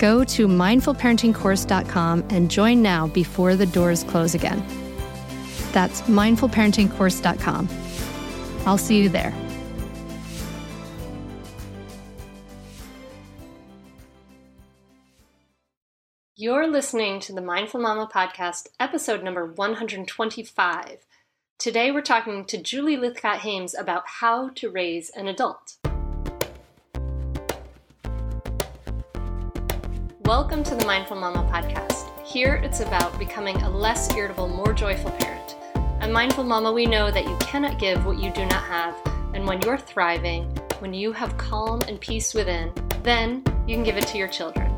Go to mindfulparentingcourse.com and join now before the doors close again. That's mindfulparentingcourse.com. I'll see you there. You're listening to the Mindful Mama podcast, episode number 125. Today we're talking to Julie Lythcott-Haims about how to raise an adult. Welcome to the Mindful Mama podcast. Here it's about becoming a less irritable, more joyful parent. At Mindful Mama, we know that you cannot give what you do not have, and when you're thriving, when you have calm and peace within, then you can give it to your children.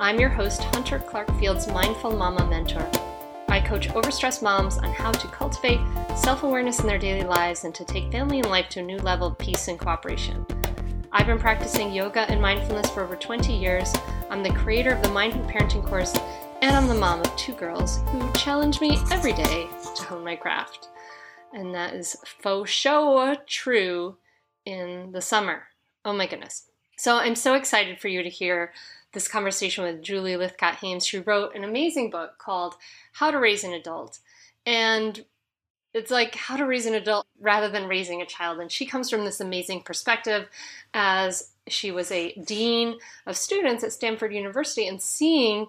I'm your host, Hunter Clark-Fields Mindful Mama mentor. I coach overstressed moms on how to cultivate self awareness in their daily lives and to take family and life to a new level of peace and cooperation. I've been practicing yoga and mindfulness for over 20 years. I'm the creator of the Mindful Parenting course, and I'm the mom of two girls who challenge me every day to hone my craft. And that is faux show true in the summer. Oh my goodness. So I'm so excited for you to hear this conversation with Julie Lythcott-Haims. She wrote an amazing book called How to Raise an Adult. And it's like how to raise an adult rather than raising a child. And she comes from this amazing perspective as she was a dean of students at Stanford University and seeing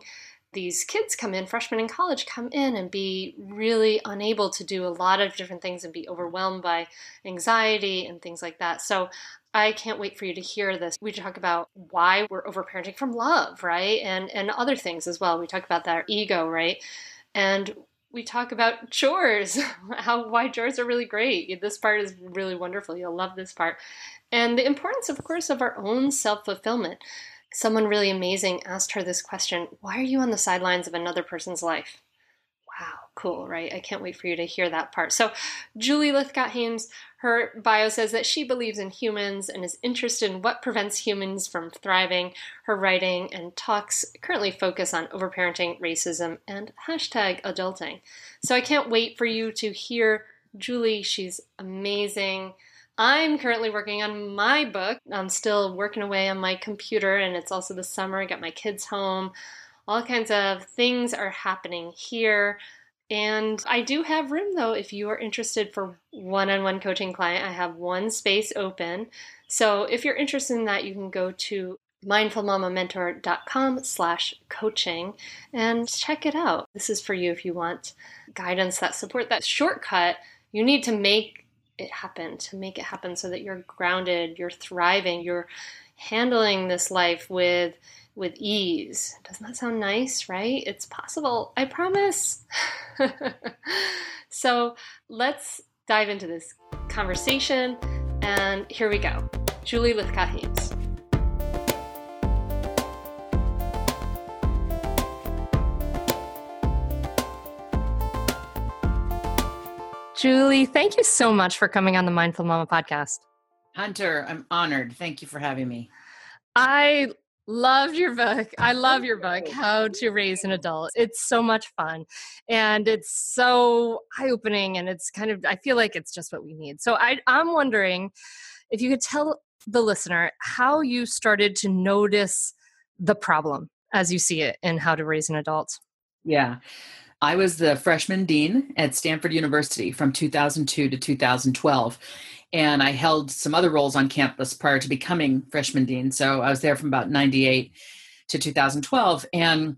these kids come in, freshmen in college, come in and be really unable to do a lot of different things and be overwhelmed by anxiety and things like that. So I can't wait for you to hear this. We talk about why we're overparenting from love, right? And and other things as well. We talk about that our ego, right? And we talk about chores, how why chores are really great. This part is really wonderful. You'll love this part. And the importance, of course, of our own self fulfillment. Someone really amazing asked her this question Why are you on the sidelines of another person's life? Cool, right? I can't wait for you to hear that part. So, Julie Lythcott-Haims, her bio says that she believes in humans and is interested in what prevents humans from thriving. Her writing and talks currently focus on overparenting, racism, and hashtag adulting. So, I can't wait for you to hear Julie. She's amazing. I'm currently working on my book. I'm still working away on my computer, and it's also the summer. I got my kids home. All kinds of things are happening here. And I do have room though if you are interested for one-on-one coaching client. I have one space open. So if you're interested in that, you can go to mindfulmamamentor.com slash coaching and check it out. This is for you if you want guidance that support that shortcut. You need to make it happen, to make it happen so that you're grounded, you're thriving, you're handling this life with with ease. Doesn't that sound nice, right? It's possible, I promise. so let's dive into this conversation, and here we go. Julie Lythcott Julie, thank you so much for coming on the Mindful Mama podcast. Hunter, I'm honored. Thank you for having me. I loved your book. I love your book, How to Raise an Adult. It's so much fun and it's so eye opening. And it's kind of, I feel like it's just what we need. So I, I'm wondering if you could tell the listener how you started to notice the problem as you see it in How to Raise an Adult. Yeah. I was the freshman dean at Stanford University from 2002 to 2012 and I held some other roles on campus prior to becoming freshman dean. So I was there from about 98 to 2012. And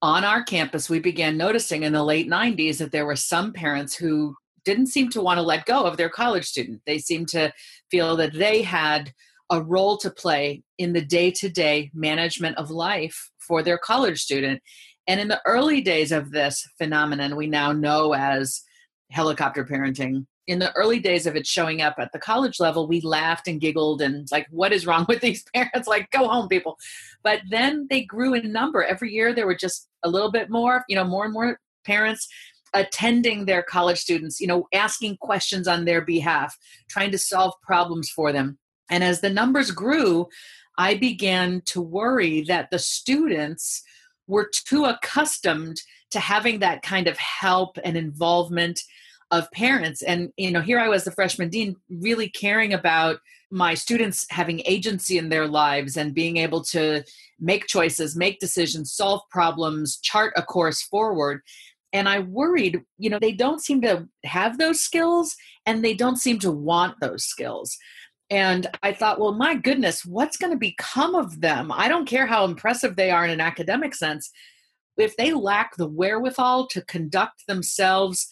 on our campus, we began noticing in the late 90s that there were some parents who didn't seem to want to let go of their college student. They seemed to feel that they had a role to play in the day to day management of life for their college student. And in the early days of this phenomenon, we now know as helicopter parenting, in the early days of it showing up at the college level, we laughed and giggled and like, what is wrong with these parents? Like, go home, people. But then they grew in number. Every year there were just a little bit more, you know, more and more parents attending their college students, you know, asking questions on their behalf, trying to solve problems for them. And as the numbers grew, I began to worry that the students were too accustomed to having that kind of help and involvement of parents. And you know here i was the freshman dean really caring about my students having agency in their lives and being able to make choices make decisions solve problems chart a course forward. And i worried you know they don't seem to have those skills and they don't seem to want those skills. And i thought well my goodness what's going to become of them? I don't care how impressive they are in an academic sense. If they lack the wherewithal to conduct themselves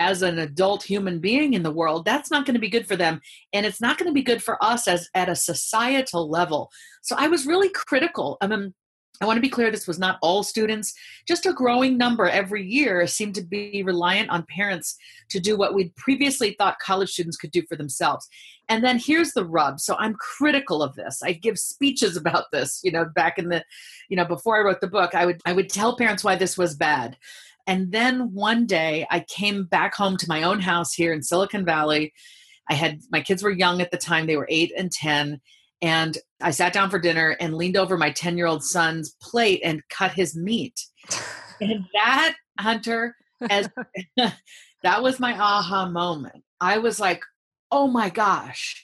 as an adult human being in the world that's not going to be good for them and it's not going to be good for us as at a societal level. So i was really critical um, um, i mean i want to be clear this was not all students. Just a growing number every year seemed to be reliant on parents to do what we'd previously thought college students could do for themselves. And then here's the rub so i'm critical of this. I give speeches about this you know back in the you know before i wrote the book i would i would tell parents why this was bad and then one day I came back home to my own house here in Silicon Valley. I had my kids were young at the time, they were eight and 10. And I sat down for dinner and leaned over my 10 year old son's plate and cut his meat. And that, Hunter, as that was my aha moment. I was like, oh my gosh,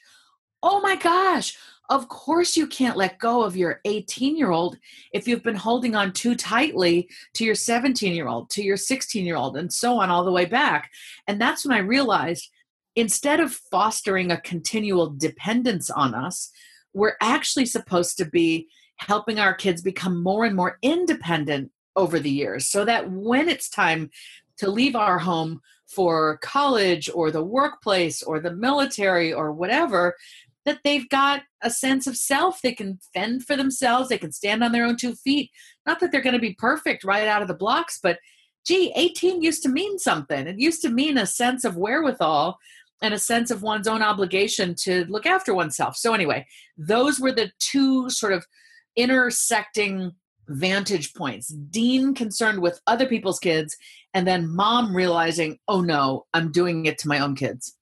oh my gosh, of course, you can't let go of your 18 year old if you've been holding on too tightly to your 17 year old, to your 16 year old, and so on all the way back. And that's when I realized instead of fostering a continual dependence on us, we're actually supposed to be helping our kids become more and more independent over the years so that when it's time to leave our home for college or the workplace or the military or whatever, that they've got a sense of self. They can fend for themselves. They can stand on their own two feet. Not that they're going to be perfect right out of the blocks, but gee, 18 used to mean something. It used to mean a sense of wherewithal and a sense of one's own obligation to look after oneself. So, anyway, those were the two sort of intersecting vantage points Dean concerned with other people's kids, and then mom realizing, oh no, I'm doing it to my own kids.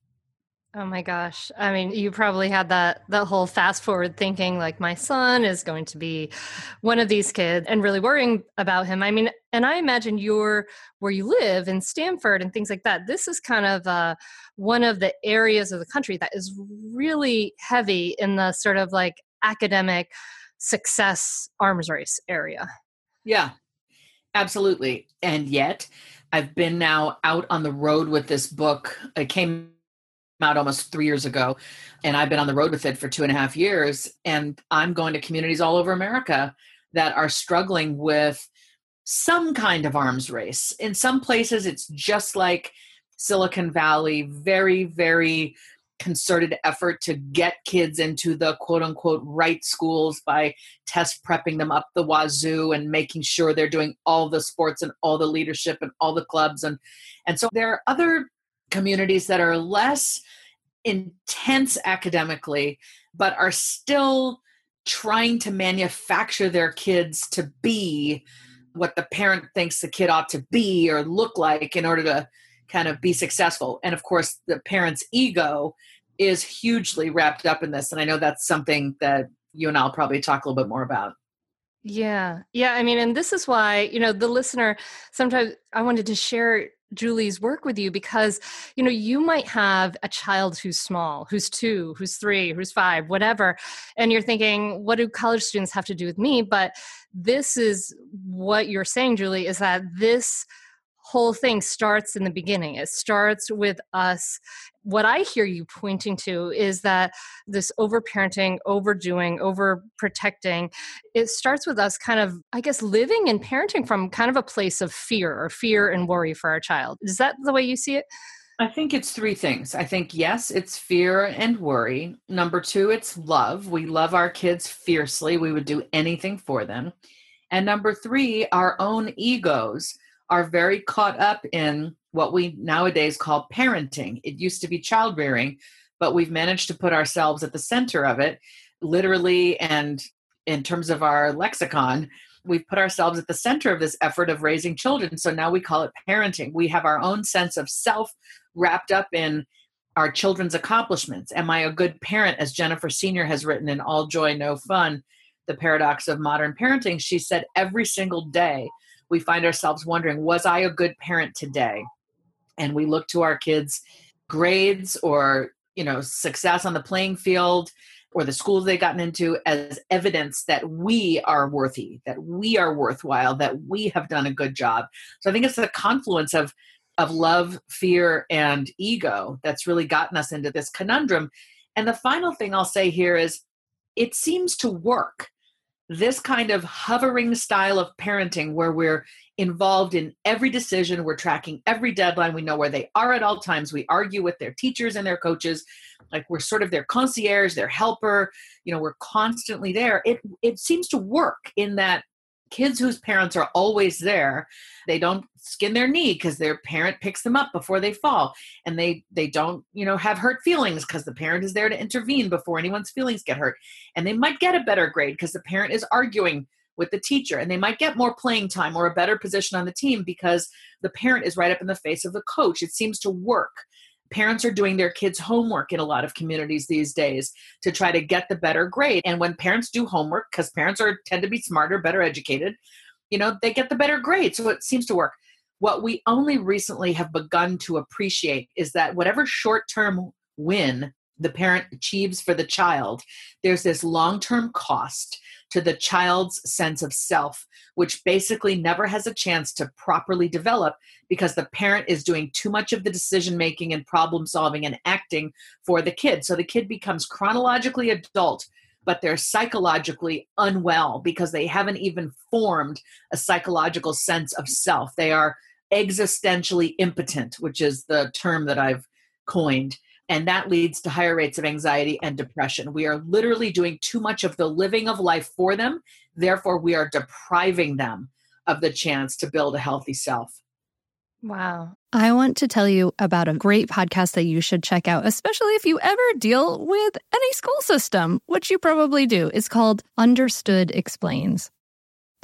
Oh my gosh. I mean, you probably had that that whole fast forward thinking like my son is going to be one of these kids and really worrying about him. I mean, and I imagine you're where you live in Stanford and things like that. This is kind of uh, one of the areas of the country that is really heavy in the sort of like academic success arms race area. Yeah. Absolutely. And yet, I've been now out on the road with this book. It came out almost three years ago and i've been on the road with it for two and a half years and i'm going to communities all over america that are struggling with some kind of arms race. In some places it's just like silicon valley very very concerted effort to get kids into the quote unquote right schools by test prepping them up the wazoo and making sure they're doing all the sports and all the leadership and all the clubs and and so there are other communities that are less intense academically, but are still trying to manufacture their kids to be what the parent thinks the kid ought to be or look like in order to kind of be successful. And of course, the parent's ego is hugely wrapped up in this. And I know that's something that you and I'll probably talk a little bit more about. Yeah. Yeah. I mean, and this is why, you know, the listener, sometimes I wanted to share Julie's work with you because, you know, you might have a child who's small, who's two, who's three, who's five, whatever. And you're thinking, what do college students have to do with me? But this is what you're saying, Julie, is that this whole thing starts in the beginning. It starts with us. What I hear you pointing to is that this overparenting, overdoing, overprotecting, it starts with us kind of, I guess, living and parenting from kind of a place of fear or fear and worry for our child. Is that the way you see it? I think it's three things. I think, yes, it's fear and worry. Number two, it's love. We love our kids fiercely, we would do anything for them. And number three, our own egos are very caught up in what we nowadays call parenting. It used to be child rearing, but we've managed to put ourselves at the center of it, literally and in terms of our lexicon. We've put ourselves at the center of this effort of raising children. So now we call it parenting. We have our own sense of self wrapped up in our children's accomplishments. Am I a good parent? As Jennifer Senior has written in All Joy, No Fun, The Paradox of Modern Parenting, she said every single day we find ourselves wondering, was I a good parent today? And we look to our kids' grades or, you know, success on the playing field or the schools they've gotten into as evidence that we are worthy, that we are worthwhile, that we have done a good job. So I think it's the confluence of of love, fear, and ego that's really gotten us into this conundrum. And the final thing I'll say here is it seems to work this kind of hovering style of parenting where we're involved in every decision, we're tracking every deadline, we know where they are at all times, we argue with their teachers and their coaches, like we're sort of their concierge, their helper, you know, we're constantly there. It it seems to work in that kids whose parents are always there they don't skin their knee because their parent picks them up before they fall. And they they don't you know have hurt feelings because the parent is there to intervene before anyone's feelings get hurt. And they might get a better grade because the parent is arguing with the teacher. And they might get more playing time or a better position on the team because the parent is right up in the face of the coach. It seems to work parents are doing their kids homework in a lot of communities these days to try to get the better grade. And when parents do homework because parents are tend to be smarter better educated you know they get the better grade. So it seems to work. What we only recently have begun to appreciate is that whatever short term win the parent achieves for the child, there's this long term cost to the child's sense of self, which basically never has a chance to properly develop because the parent is doing too much of the decision making and problem solving and acting for the kid. So the kid becomes chronologically adult, but they're psychologically unwell because they haven't even formed a psychological sense of self. They are existentially impotent, which is the term that I've coined and that leads to higher rates of anxiety and depression. We are literally doing too much of the living of life for them. Therefore, we are depriving them of the chance to build a healthy self. Wow. I want to tell you about a great podcast that you should check out, especially if you ever deal with any school system, which you probably do. It's called Understood Explains.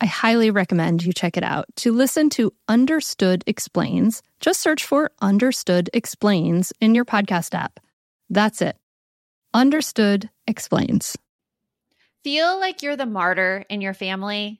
I highly recommend you check it out. To listen to Understood Explains, just search for Understood Explains in your podcast app. That's it. Understood Explains. Feel like you're the martyr in your family?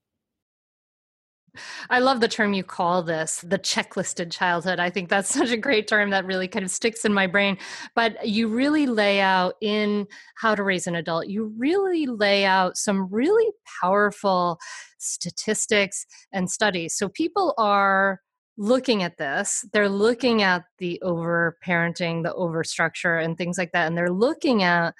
I love the term you call this, the checklisted childhood. I think that's such a great term that really kind of sticks in my brain. But you really lay out in How to Raise an Adult, you really lay out some really powerful statistics and studies. So people are looking at this they're looking at the over parenting the over structure and things like that and they're looking at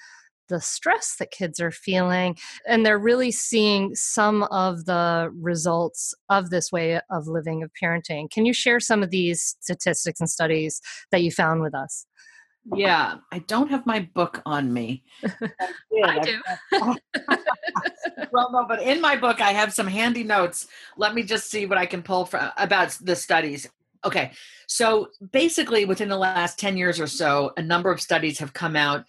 the stress that kids are feeling and they're really seeing some of the results of this way of living of parenting. Can you share some of these statistics and studies that you found with us? Yeah i don't have my book on me. I do. Well no but in my book i have some handy notes. Let me just see what i can pull from about the studies. Okay so basically within the last 10 years or so a number of studies have come out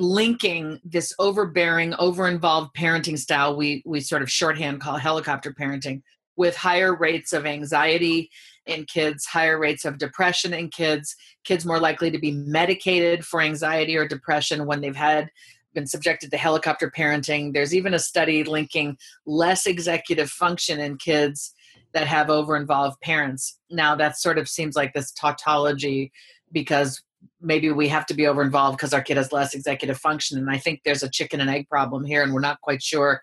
linking this overbearing, over-involved parenting style we we sort of shorthand call helicopter parenting with higher rates of anxiety in kids, higher rates of depression in kids, kids more likely to be medicated for anxiety or depression when they've had been subjected to helicopter parenting. There's even a study linking less executive function in kids that have over involved parents. Now, that sort of seems like this tautology because maybe we have to be over involved because our kid has less executive function. And i think there's a chicken and egg problem here and we're not quite sure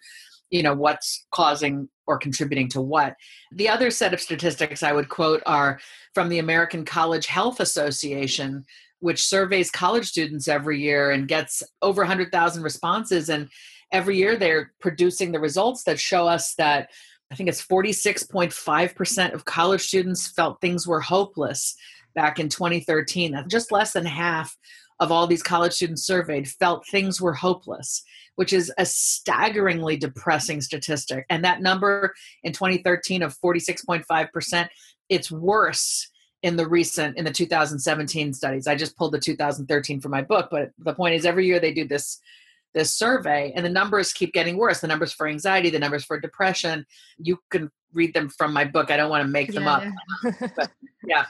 you know what's causing or contributing to what. The other set of statistics i would quote are from the american college health association which surveys college students every year and gets over 100000 responses. And every year they're producing the results that show us that i think it's 46.5% of college students felt things were hopeless back in 2013. Just less than half of all these college students surveyed felt things were hopeless, which is a staggeringly depressing statistic. And that number in 2013 of 46.5%, it's worse in the recent in the 2017 studies. I just pulled the 2013 for my book, but the point is every year they do this this survey and the numbers keep getting worse. The numbers for anxiety, the numbers for depression. You can read them from my book. I don't want to make them yeah. up. but yeah.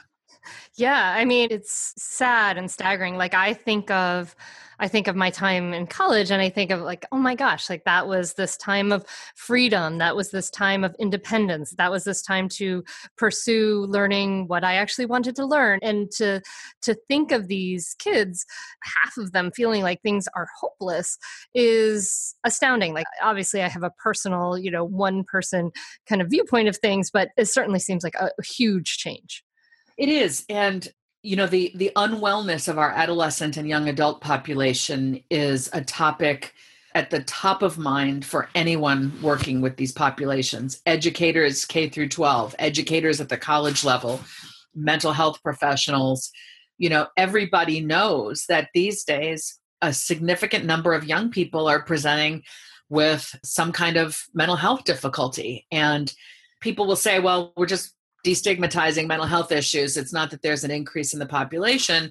Yeah, I mean, it's sad and staggering. Like I think of I think of my time in college and I think of like, oh my gosh, like that was this time of freedom. That was this time of independence. That was this time to pursue learning what I actually wanted to learn. And to to think of these kids, half of them feeling like things are hopeless is astounding. Like obviously I have a personal, you know, one person kind of viewpoint of things, but it certainly seems like a huge change. It is. And you know the the unwellness of our adolescent and young adult population is a topic at the top of mind for anyone working with these populations educators k through 12 educators at the college level mental health professionals you know everybody knows that these days a significant number of young people are presenting with some kind of mental health difficulty and people will say well we're just destigmatizing mental health issues. It's not that there's an increase in the population.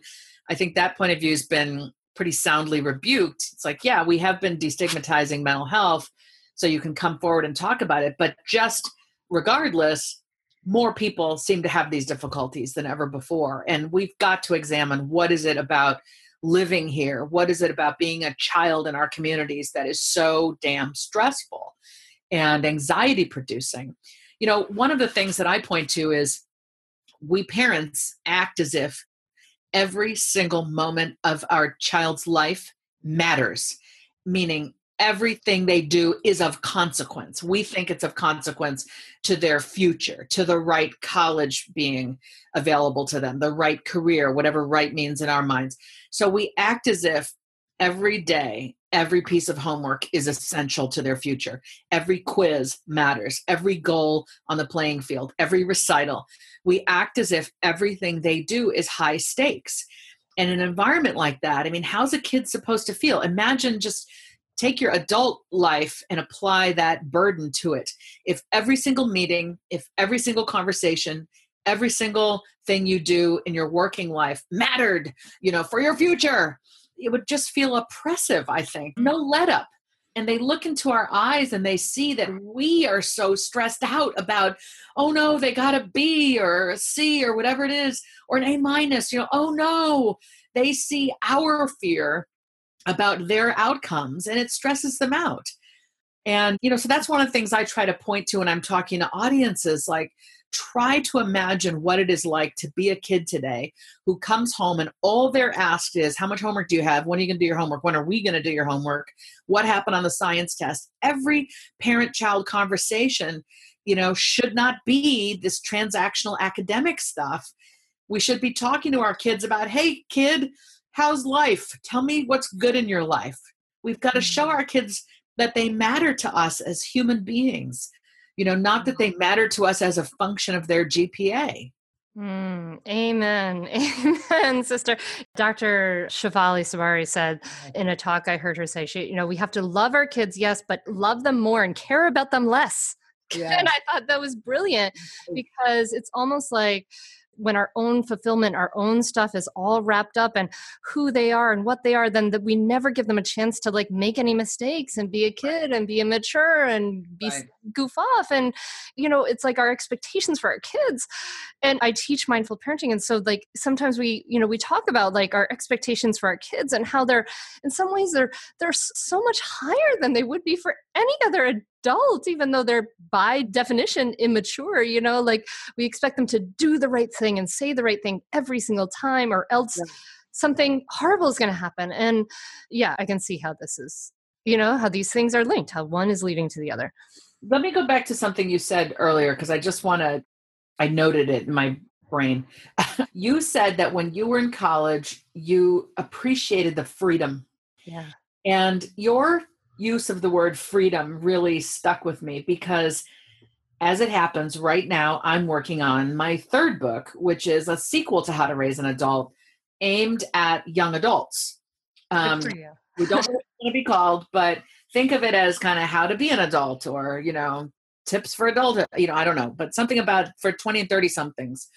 I think that point of view has been pretty soundly rebuked. It's like, yeah, we have been destigmatizing mental health, so you can come forward and talk about it. But just regardless, more people seem to have these difficulties than ever before. And we've got to examine what is it about living here? What is it about being a child in our communities that is so damn stressful and anxiety producing? You know one of the things that i point to is we parents act as if every single moment of our child's life matters meaning everything they do is of consequence. We think it's of consequence to their future, to the right college being available to them, the right career, whatever right means in our minds. So we act as if every day, every piece of homework is essential to their future. Every quiz matters, every goal on the playing field, every recital. We act as if everything they do is high stakes. In an environment like that, I mean, how's a kid supposed to feel? Imagine just take your adult life and apply that burden to it. If every single meeting, if every single conversation, every single thing you do in your working life mattered, you know, for your future, it would just feel oppressive, I think. Mm. No let up. And they look into our eyes and they see that we are so stressed out about, oh no, they got a B or a C or whatever it is, or an A minus, you know, oh no. They see our fear about their outcomes and it stresses them out. And, you know, so that's one of the things I try to point to when I'm talking to audiences like, try to imagine what it is like to be a kid today who comes home and all they're asked is, How much homework do you have? When are you going to do your homework? When are we going to do your homework? What happened on the science test? Every parent child conversation, you know, should not be this transactional academic stuff. We should be talking to our kids about, Hey, kid, how's life? Tell me what's good in your life. We've got to show mm-hmm. our kids that they matter to us as human beings, you know, not that they matter to us as a function of their GPA. Mm, amen. Amen, sister. Dr. Shefali Tsabary said in a talk I heard her say, she, you know, we have to love our kids, yes, but love them more and care about them less. Yeah. And I thought that was brilliant because it's almost like when our own fulfillment, our own stuff is all wrapped up and who they are and what they are, then that we never give them a chance to like make any mistakes and be a kid and be immature and be right. goof off. And, you know, it's like our expectations for our kids. And I teach mindful parenting. And so like sometimes we, you know, we talk about like our expectations for our kids and how they're in some ways they're they're so much higher than they would be for any other adult even though they're by definition immature you know like we expect them to do the right thing and say the right thing every single time or else yeah. something horrible is going to happen. And yeah i can see how this is you know how these things are linked how one is leading to the other. Let me go back to something you said earlier because i just want to i noted it in my brain. You said that when you were in college you appreciated the freedom. Yeah. And your use of the word freedom really stuck with me because as it happens right now i'm working on my third book which is a sequel to how to raise an adult aimed at young adults. Um, we don't know what it's going to be called but think of it as kind of how to be an adult or you know tips for adult you know i don't know but something about for 20 and 30 somethings.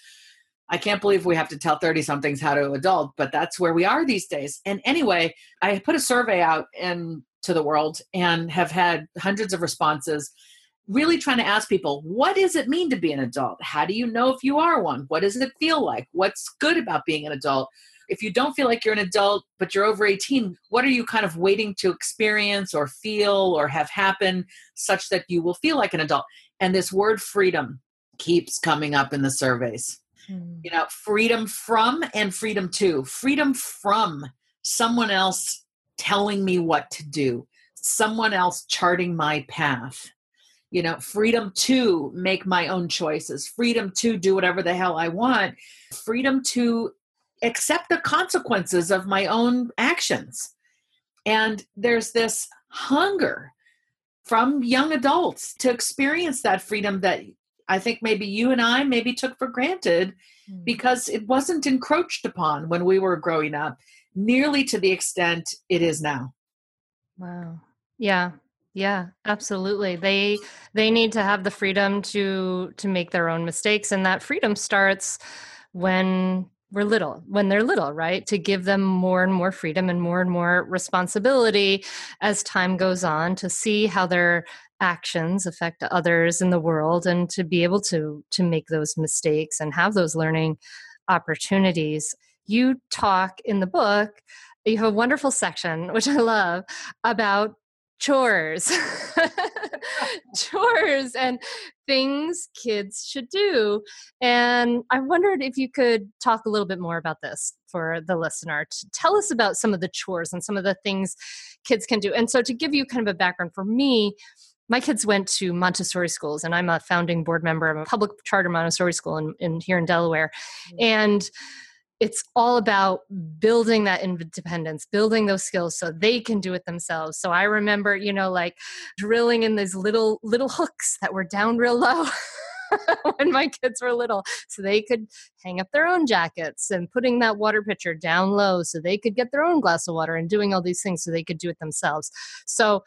I can't believe we have to tell 30 somethings how to adult, but that's where we are these days. And anyway, I put a survey out and to the world and have had hundreds of responses really trying to ask people what does it mean to be an adult? How do you know if you are one? What does it feel like? What's good about being an adult? If you don't feel like you're an adult but you're over 18 what are you kind of waiting to experience or feel or have happen such that you will feel like an adult? And this word freedom keeps coming up in the surveys. Hmm. you know freedom from and freedom to. Freedom from someone else telling me what to do, someone else charting my path. You know, freedom to make my own choices, freedom to do whatever the hell I want, freedom to accept the consequences of my own actions. And there's this hunger from young adults to experience that freedom that I think maybe you and I maybe took for granted hmm. because it wasn't encroached upon when we were growing up nearly to the extent it is now. Wow. Yeah. Yeah, absolutely. They they need to have the freedom to to make their own mistakes and that freedom starts when we're little, when they're little, right? To give them more and more freedom and more and more responsibility as time goes on to see how their actions affect others in the world and to be able to to make those mistakes and have those learning opportunities. You talk in the book, you have a wonderful section, which I love, about chores. Chores and things kids should do and i wondered if you could talk a little bit more about this for the listener to tell us about some of the chores and some of the things kids can do. And so to give you kind of a background for me my kids went to Montessori schools, and I'm a founding board member of a public charter Montessori school in, in here in Delaware. Mm-hmm. And it's all about building that independence, building those skills so they can do it themselves. So I remember, you know, like drilling in these little little hooks that were down real low. when my kids were little so they could hang up their own jackets and putting that water pitcher down low so they could get their own glass of water and doing all these things so they could do it themselves so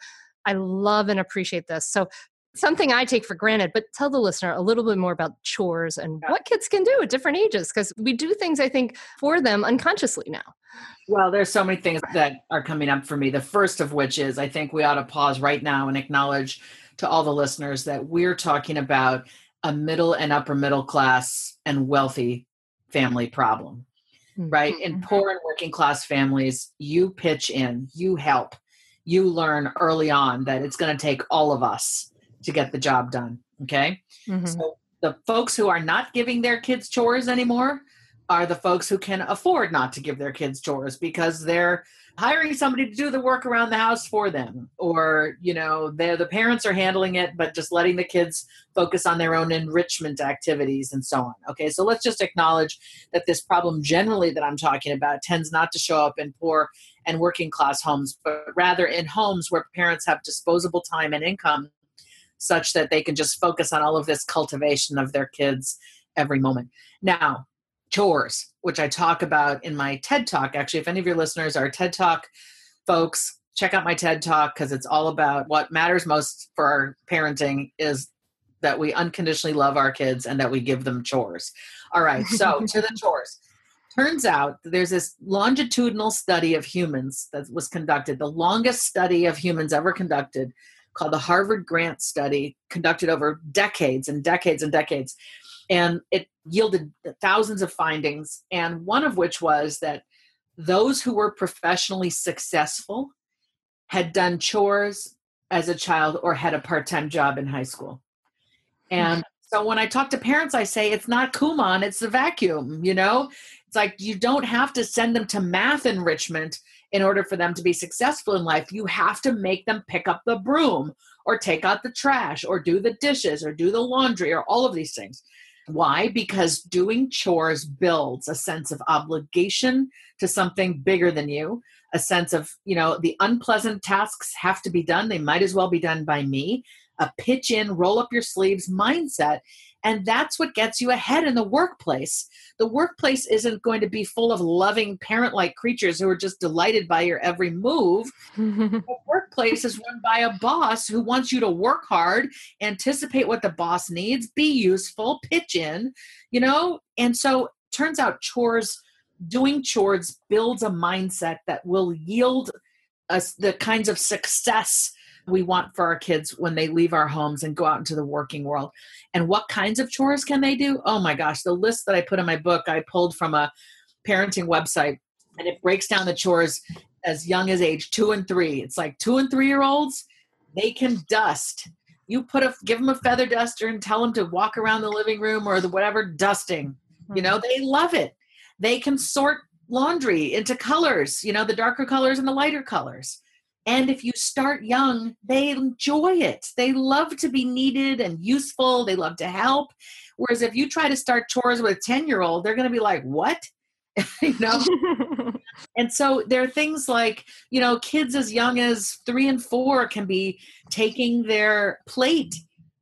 I love and appreciate this. So something I take for granted, but tell the listener a little bit more about chores and what kids can do at different ages because we do things I think for them unconsciously now. Well, there's so many things that are coming up for me. The first of which is I think we ought to pause right now and acknowledge to all the listeners that we're talking about a middle and upper middle class and wealthy family problem. Mm-hmm. Right? In poor and working class families, you pitch in, you help, you learn early on that it's going to take all of us to get the job done. Okay. Mm-hmm. So the folks who are not giving their kids chores anymore are the folks who can afford not to give their kids chores because they're hiring somebody to do the work around the house for them or you know the parents are handling it but just letting the kids focus on their own enrichment activities and so on okay so let's just acknowledge that this problem generally that i'm talking about tends not to show up in poor and working class homes but rather in homes where parents have disposable time and income such that they can just focus on all of this cultivation of their kids every moment. Now, chores, which I talk about in my TED Talk. Actually, if any of your listeners are TED Talk folks, check out my TED Talk because it's all about what matters most for our parenting is that we unconditionally love our kids and that we give them chores. All right, so to the chores. Turns out there's this longitudinal study of humans that was conducted, the longest study of humans ever conducted called the Harvard Grant Study, conducted over decades and decades and decades. And it yielded thousands of findings, and one of which was that those who were professionally successful had done chores as a child or had a part time job in high school. And so when I talk to parents, I say it's not Kumon, it's the vacuum, you know? It's like you don't have to send them to math enrichment in order for them to be successful in life, you have to make them pick up the broom or take out the trash or do the dishes or do the laundry or all of these things. Why? Because doing chores builds a sense of obligation to something bigger than you, a sense of, you know, the unpleasant tasks have to be done. They might as well be done by me. A pitch in, roll up your sleeves mindset. And that's what gets you ahead in the workplace. The workplace isn't going to be full of loving parent like creatures who are just delighted by your every move. the workplace is run by a boss who wants you to work hard, anticipate what the boss needs, be useful, pitch in, you know? And so turns out chores, doing chores builds a mindset that will yield us the kinds of success we want for our kids when they leave our homes and go out into the working world. And what kinds of chores can they do? Oh my gosh, the list that I put in my book, I pulled from a parenting website and it breaks down the chores as young as age two and three. It's like two and three year olds, they can dust. You put a give them a feather duster and tell them to walk around the living room or the whatever dusting. You know, hmm. they love it. They can sort laundry into colors, you know, the darker colors and the lighter colors. And if you start young, they enjoy it. They love to be needed and useful. They love to help. Whereas if you try to start chores with a 10 year old, they're going to be like, what? you know? and so there are things like, you know, kids as young as three and four can be taking their plate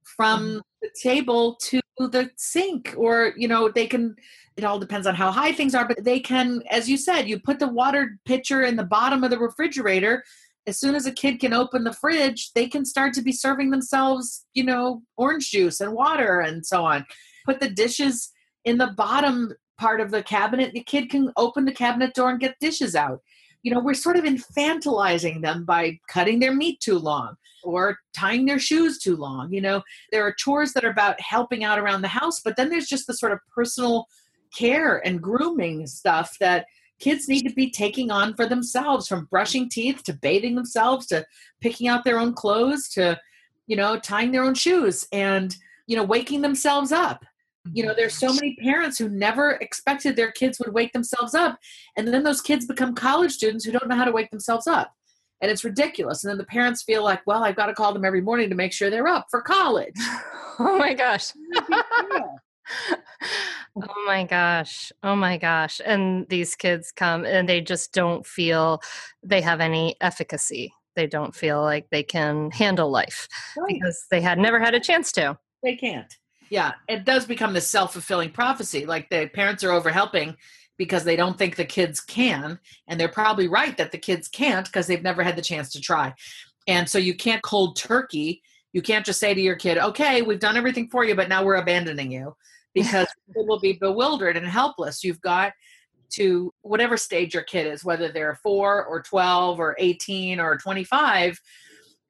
from mm-hmm. the table to the sink, or, you know, they can it all depends on how high things are but they can as you said you put the water pitcher in the bottom of the refrigerator as soon as a kid can open the fridge, they can start to be serving themselves, you know, orange juice and water and so on. Put the dishes in the bottom part of the cabinet. The kid can open the cabinet door and get dishes out. You know, we're sort of infantilizing them by cutting their meat too long or tying their shoes too long. You know, there are chores that are about helping out around the house, but then there's just the sort of personal care and grooming stuff that kids need to be taking on for themselves from brushing teeth to bathing themselves to picking out their own clothes to you know tying their own shoes and you know waking themselves up. You know there's so many parents who never expected their kids would wake themselves up and then those kids become college students who don't know how to wake themselves up. And it's ridiculous. And then the parents feel like well i've got to call them every morning to make sure they're up for college. Oh my gosh oh my gosh oh my gosh and these kids come and they just don't feel they have any efficacy. They don't feel like they can handle life right. because they had never had a chance to. They can't. Yeah it does become this self-fulfilling prophecy like the parents are over helping because they don't think the kids can and they're probably right that the kids can't because they've never had the chance to try. And so you can't cold turkey you can't just say to your kid okay we've done everything for you but now we're abandoning you because it will be bewildered and helpless. You've got to whatever stage your kid is whether they're 4 or 12 or 18 or 25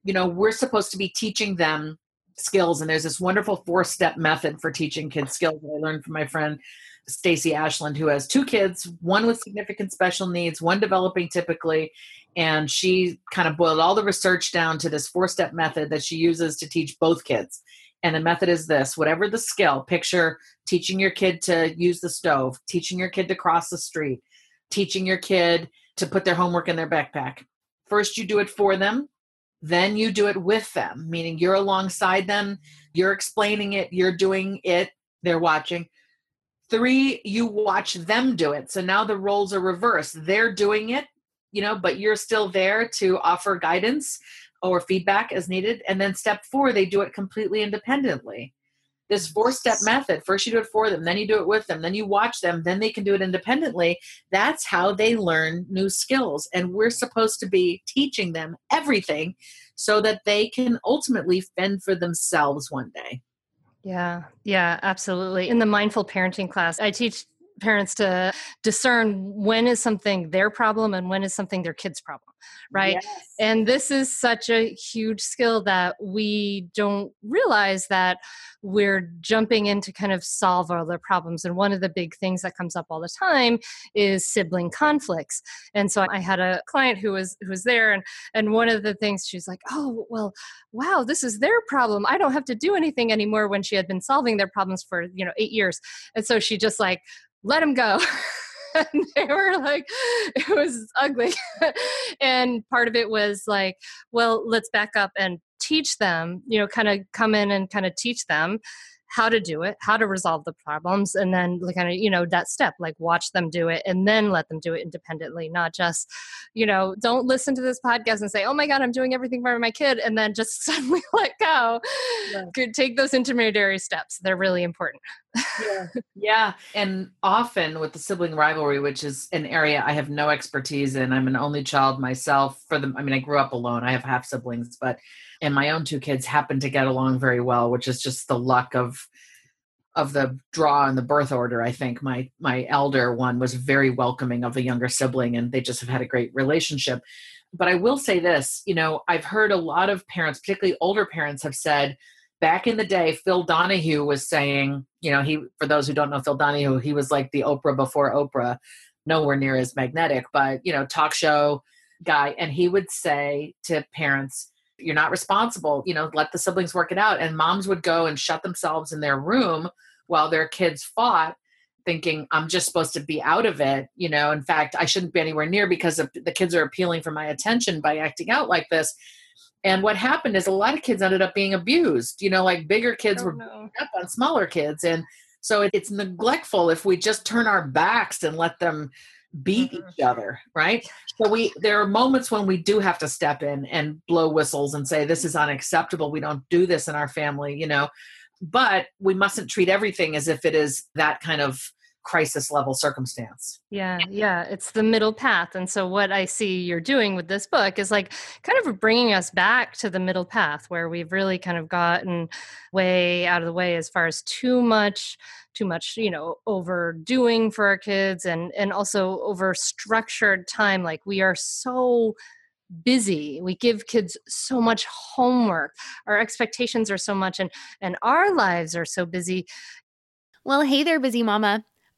you know we're supposed to be teaching them skills and there's this wonderful four step method for teaching kids skills that i learned from my friend stacy ashland who has two kids one with significant special needs one developing typically and she kind of boiled all the research down to this four step method that she uses to teach both kids. And the method is this whatever the skill picture teaching your kid to use the stove teaching your kid to cross the street teaching your kid to put their homework in their backpack first you do it for them then you do it with them, meaning you're alongside them, you're explaining it, you're doing it, they're watching. Three, you watch them do it. So now the roles are reversed. They're doing it, you know, but you're still there to offer guidance or feedback as needed. And then step four, they do it completely independently this four step method. First you do it for them then you do it with them then you watch them then they can do it independently. That's how they learn new skills and we're supposed to be teaching them everything so that they can ultimately fend for themselves one day. Yeah yeah absolutely. In the mindful parenting class i teach parents to discern when is something their problem and when is something their kid's problem right? Yes. and this is such a huge skill that we don't realize that we're jumping in to kind of solve all their problems. And one of the big things that comes up all the time is sibling conflicts. And so i had a client who was who was there and and one of the things she's like oh well wow this is their problem. I don't have to do anything anymore when she had been solving their problems for you know 8 years. And so she just like let him go and they were like it was ugly. And part of it was like well let's back up and teach them you know kind of come in and kind of teach them how to do it, how to resolve the problems, and then kind of, you know, that step, like watch them do it and then let them do it independently, not just, you know, don't listen to this podcast and say, oh my God, I'm doing everything for my kid, and then just suddenly let go. Yeah. Take those intermediary steps. They're really important. yeah. yeah. And often with the sibling rivalry, which is an area I have no expertise in, I'm an only child myself. For the, I mean, I grew up alone. I have half siblings, but and my own two kids happen to get along very well, which is just the luck of of the draw and the birth order. I think my my elder one was very welcoming of the younger sibling, and they just have had a great relationship. But I will say this, you know, I've heard a lot of parents, particularly older parents, have said back in the day, Phil Donahue was saying, you know, he for those who don't know Phil Donahue, he was like the Oprah before Oprah, nowhere near as magnetic, but you know, talk show guy, and he would say to parents you're not responsible you know let the siblings work it out. And moms would go and shut themselves in their room while their kids fought thinking i'm just supposed to be out of it you know? In fact i shouldn't be anywhere near because the kids are appealing for my attention by acting out like this. And what happened is a lot of kids ended up being abused you know like bigger kids oh, were up on smaller kids. And so it's neglectful if we just turn our backs and let them beat mm-hmm. each other right? So we there are moments when we do have to step in and blow whistles and say this is unacceptable. We don't do this in our family you know? But we mustn't treat everything as if it is that kind of crisis level circumstance. Yeah, yeah, it's the middle path. And so, what I see you're doing with this book is like kind of bringing us back to the middle path where we've really kind of gotten way out of the way as far as too much too much you know overdoing for our kids and and also over structured time like we are so busy we give kids so much homework our expectations are so much and and our lives are so busy well hey there busy mama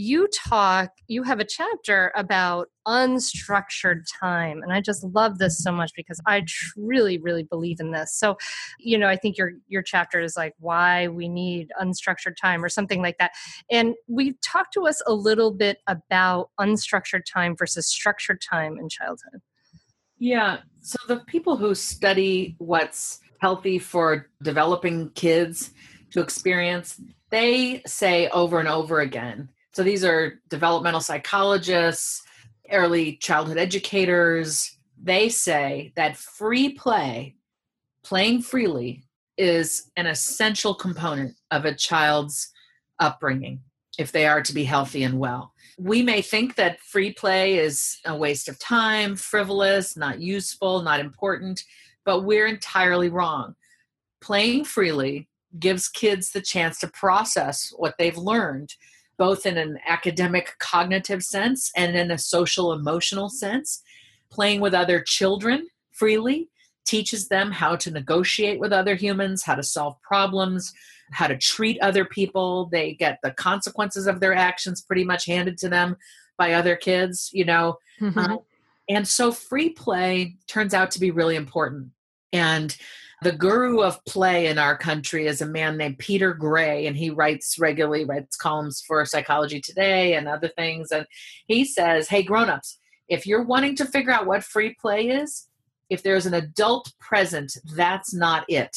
you talk, you have a chapter about unstructured time. And I just love this so much because I really, really believe in this. So, you know, I think your your chapter is like why we need unstructured time or something like that. And we talked to us a little bit about unstructured time versus structured time in childhood. Yeah. So the people who study what's healthy for developing kids to experience, they say over and over again so these are developmental psychologists, early childhood educators. They say that free play, playing freely, is an essential component of a child's upbringing if they are to be healthy and well. We may think that free play is a waste of time, frivolous, not useful, not important, but we're entirely wrong. Playing freely gives kids the chance to process what they've learned both in an academic cognitive sense and in a social emotional sense. Playing with other children freely teaches them how to negotiate with other humans, how to solve problems, how to treat other people. They get the consequences of their actions pretty much handed to them by other kids, you know. Mm-hmm. Um, and so free play turns out to be really important. And the guru of play in our country is a man named Peter Gray, and he writes regularly, writes columns for Psychology Today and other things. And he says, Hey, grown-ups, if you're wanting to figure out what free play is, if there's an adult present, that's not it.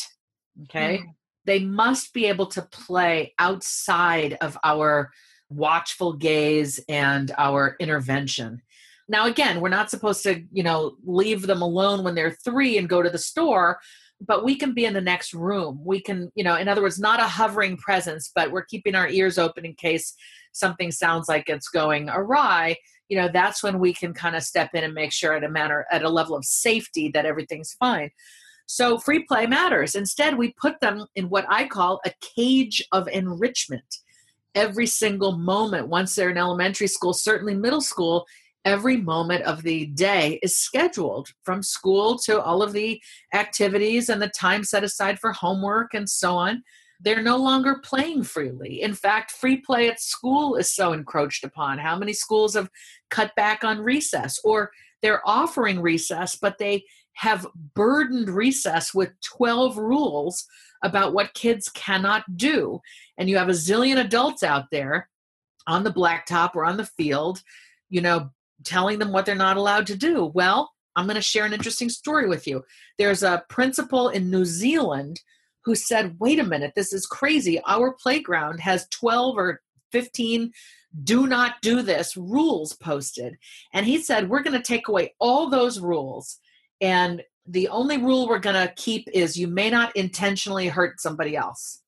Okay. Mm. They must be able to play outside of our watchful gaze and our intervention. Now, again, we're not supposed to, you know, leave them alone when they're three and go to the store, but we can be in the next room. We can you know in other words not a hovering presence but we're keeping our ears open in case something sounds like it's going awry. You know that's when we can kind of step in and make sure at a manner at a level of safety that everything's fine. So free play matters. Instead we put them in what i call a cage of enrichment. Every single moment once they're in elementary school certainly middle school every moment of the day is scheduled from school to all of the activities and the time set aside for homework and so on. They're no longer playing freely. In fact, free play at school is so encroached upon. How many schools have cut back on recess or they're offering recess, but they have burdened recess with 12 rules about what kids cannot do. And you have a zillion adults out there on the blacktop or on the field, you know, telling them what they're not allowed to do. Well, I'm going to share an interesting story with you. There's a principal in New Zealand who said, wait a minute, this is crazy. Our playground has 12 or 15 do not do this rules posted. And he said, we're going to take away all those rules. And the only rule we're going to keep is you may not intentionally hurt somebody else.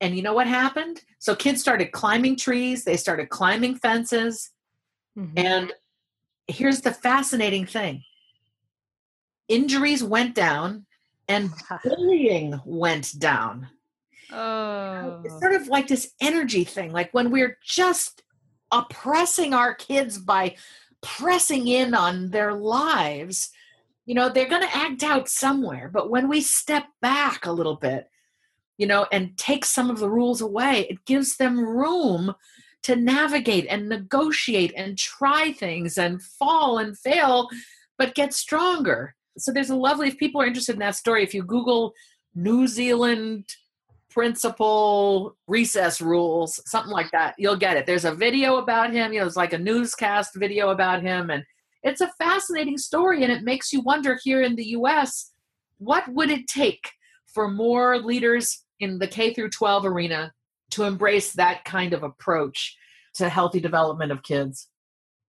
And you know what happened? So kids started climbing trees, they started climbing fences. Mm-hmm. And here's the fascinating thing injuries went down and bullying went down. Oh. It's sort of like this energy thing. Like when we're just oppressing our kids by pressing in on their lives, you know, they're going to act out somewhere. But when we step back a little bit, you know, and take some of the rules away, it gives them room to navigate and negotiate and try things and fall and fail, but get stronger. So there's a lovely, if people are interested in that story, if you Google New Zealand principal recess rules, something like that. You'll get it. There's a video about him. You know, it's like a newscast video about him. And it's a fascinating story. And it makes you wonder here in the US, what would it take for more leaders in the K through 12 arena to embrace that kind of approach to healthy development of kids?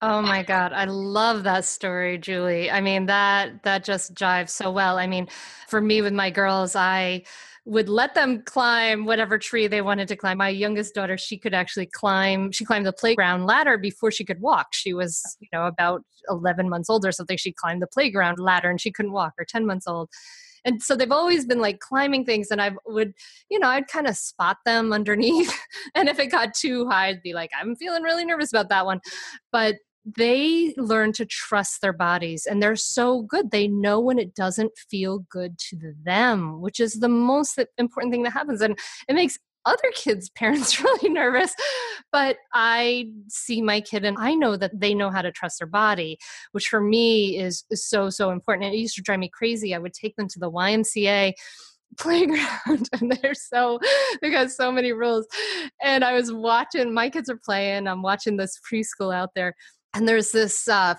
Oh my god, I love that story, Julie. I mean that that just jives so well. I mean, for me with my girls, I would let them climb whatever tree they wanted to climb. My youngest daughter, she could actually climb, she climbed the playground ladder before she could walk. She was, you know, about 11 months old or something. She climbed the playground ladder and she couldn't walk, or 10 months old and so they've always been like climbing things and i would you know i'd kind of spot them underneath and if it got too high i'd be like i'm feeling really nervous about that one but they learn to trust their bodies and they're so good. They know when it doesn't feel good to them, which is the most important thing that happens. And it makes other kids' parents really nervous. But I see my kid and I know that they know how to trust their body, which for me is, so, so important. And it used to drive me crazy. I would take them to the YMCA playground and they're so they got so many rules and i was watching my kids are playing i'm watching this preschool out there and there's this uh,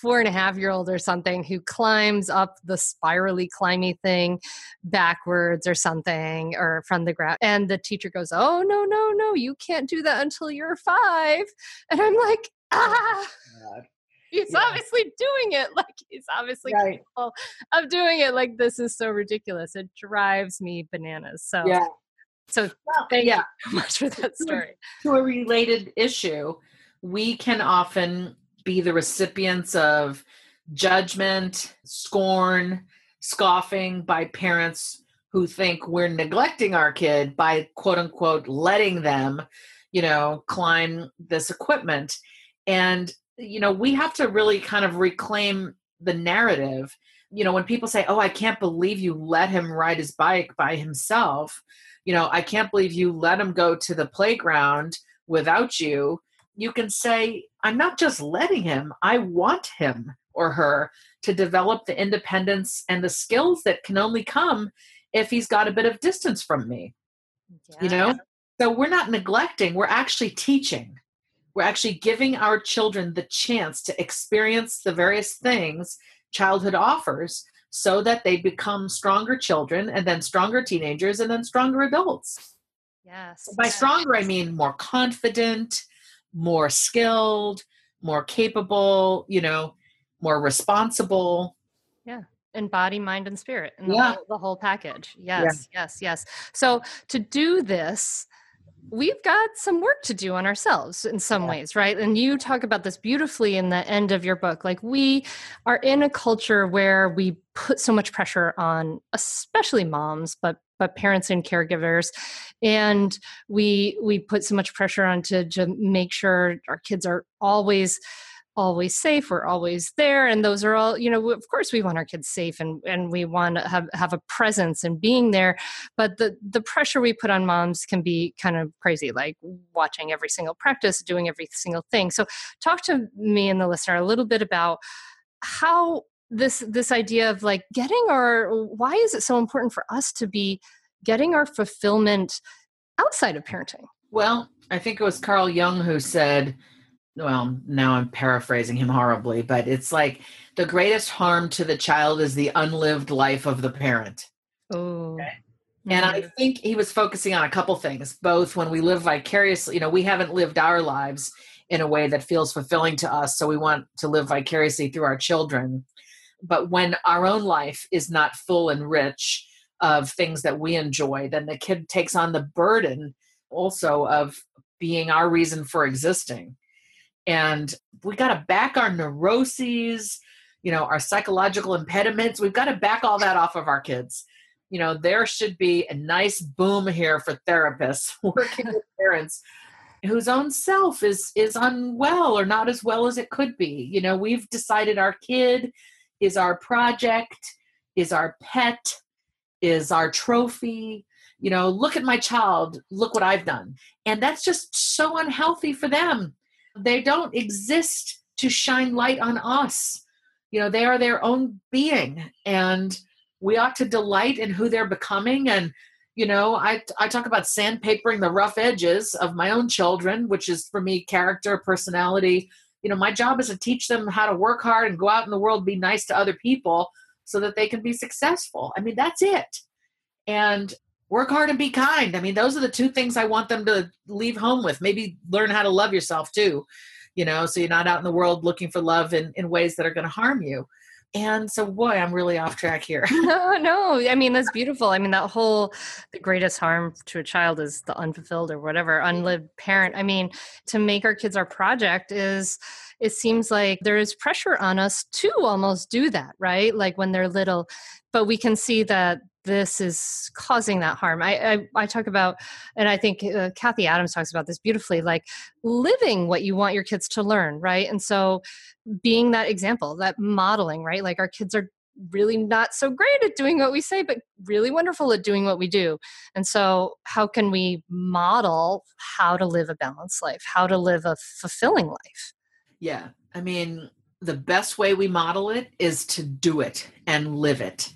four and a half year old or something who climbs up the spirally climby thing backwards or something or from the ground and the teacher goes oh no no no you can't do that until you're five. And i'm like ah oh, he's yeah. obviously doing it. Like he's obviously right. capable of doing it. Like this is so ridiculous. It drives me bananas. So yeah. so well, thank yeah. you so much for that story. to a related issue we can often be the recipients of judgment, scorn, scoffing by parents who think we're neglecting our kid by quote unquote letting them, you know, climb this equipment. And, you know, we have to really kind of reclaim the narrative. You know, when people say, oh, I can't believe you let him ride his bike by himself, you know, I can't believe you let him go to the playground without you you can say, I'm not just letting him, I want him or her to develop the independence and the skills that can only come if he's got a bit of distance from me. Yeah. You know? So we're not neglecting, we're actually teaching. We're actually giving our children the chance to experience the various things childhood offers so that they become stronger children and then stronger teenagers and then stronger adults. Yes. By stronger, I mean more confident, more skilled, more capable, you know, more responsible. Yeah. In body, mind, and spirit, and the, yeah. whole, the whole package. Yes, yeah. yes, yes. So to do this, we've got some work to do on ourselves in some yeah. ways, right? And you talk about this beautifully in the end of your book. Like, we are in a culture where we put so much pressure on, especially moms, but but parents and caregivers and we we put so much pressure on to, to make sure our kids are always always safe we're always there and those are all you know of course we want our kids safe and and we want to have have a presence and being there but the the pressure we put on moms can be kind of crazy like watching every single practice doing every single thing. So talk to me and the listener a little bit about how this this idea of like getting our why is it so important for us to be getting our fulfillment outside of parenting well i think it was carl jung who said well, now I'm paraphrasing him horribly, but it's like the greatest harm to the child is the unlived life of the parent. Oh. Okay? And I mm-hmm. think he was focusing on a couple things, both when we live vicariously, you know, we haven't lived our lives in a way that feels fulfilling to us, so we want to live vicariously through our children. But when our own life is not full and rich, of things that we enjoy, then the kid takes on the burden also of being our reason for existing. And we got to back our neuroses, you know, our psychological impediments. We've got to back all that off of our kids. You know, there should be a nice boom here for therapists working with parents whose own self is is unwell or not as well as it could be. You know, we've decided our kid is our project, is our pet, is our trophy. You know, look at my child, look what I've done. And that's just so unhealthy for them. They don't exist to shine light on us. You know, they are their own being and we ought to delight in who they're becoming and you know i i talk about sandpapering the rough edges of my own children which is for me character personality you know my job is to teach them how to work hard and go out in the world be nice to other people so that they can be successful. I mean that's it. And work hard and be kind. I mean those are the two things i want them to leave home with. Maybe learn how to love yourself too you know so you're not out in the world looking for love in, in ways that are going to harm you and so, boy, I'm really off track here. no, no. I mean, that's beautiful. I mean, that whole the greatest harm to a child is the unfulfilled or whatever unlived parent. I mean, to make our kids our project is it seems like there is pressure on us to almost do that, right? Like when they're little, but we can see that this is causing that harm. I, I, I talk about, and I think uh, Kathy Adams talks about this beautifully, like living what you want your kids to learn, right? And so being that example, that modeling, right? Like our kids are really not so great at doing what we say, but really wonderful at doing what we do. And so, how can we model how to live a balanced life, how to live a fulfilling life? Yeah. I mean, the best way we model it is to do it and live it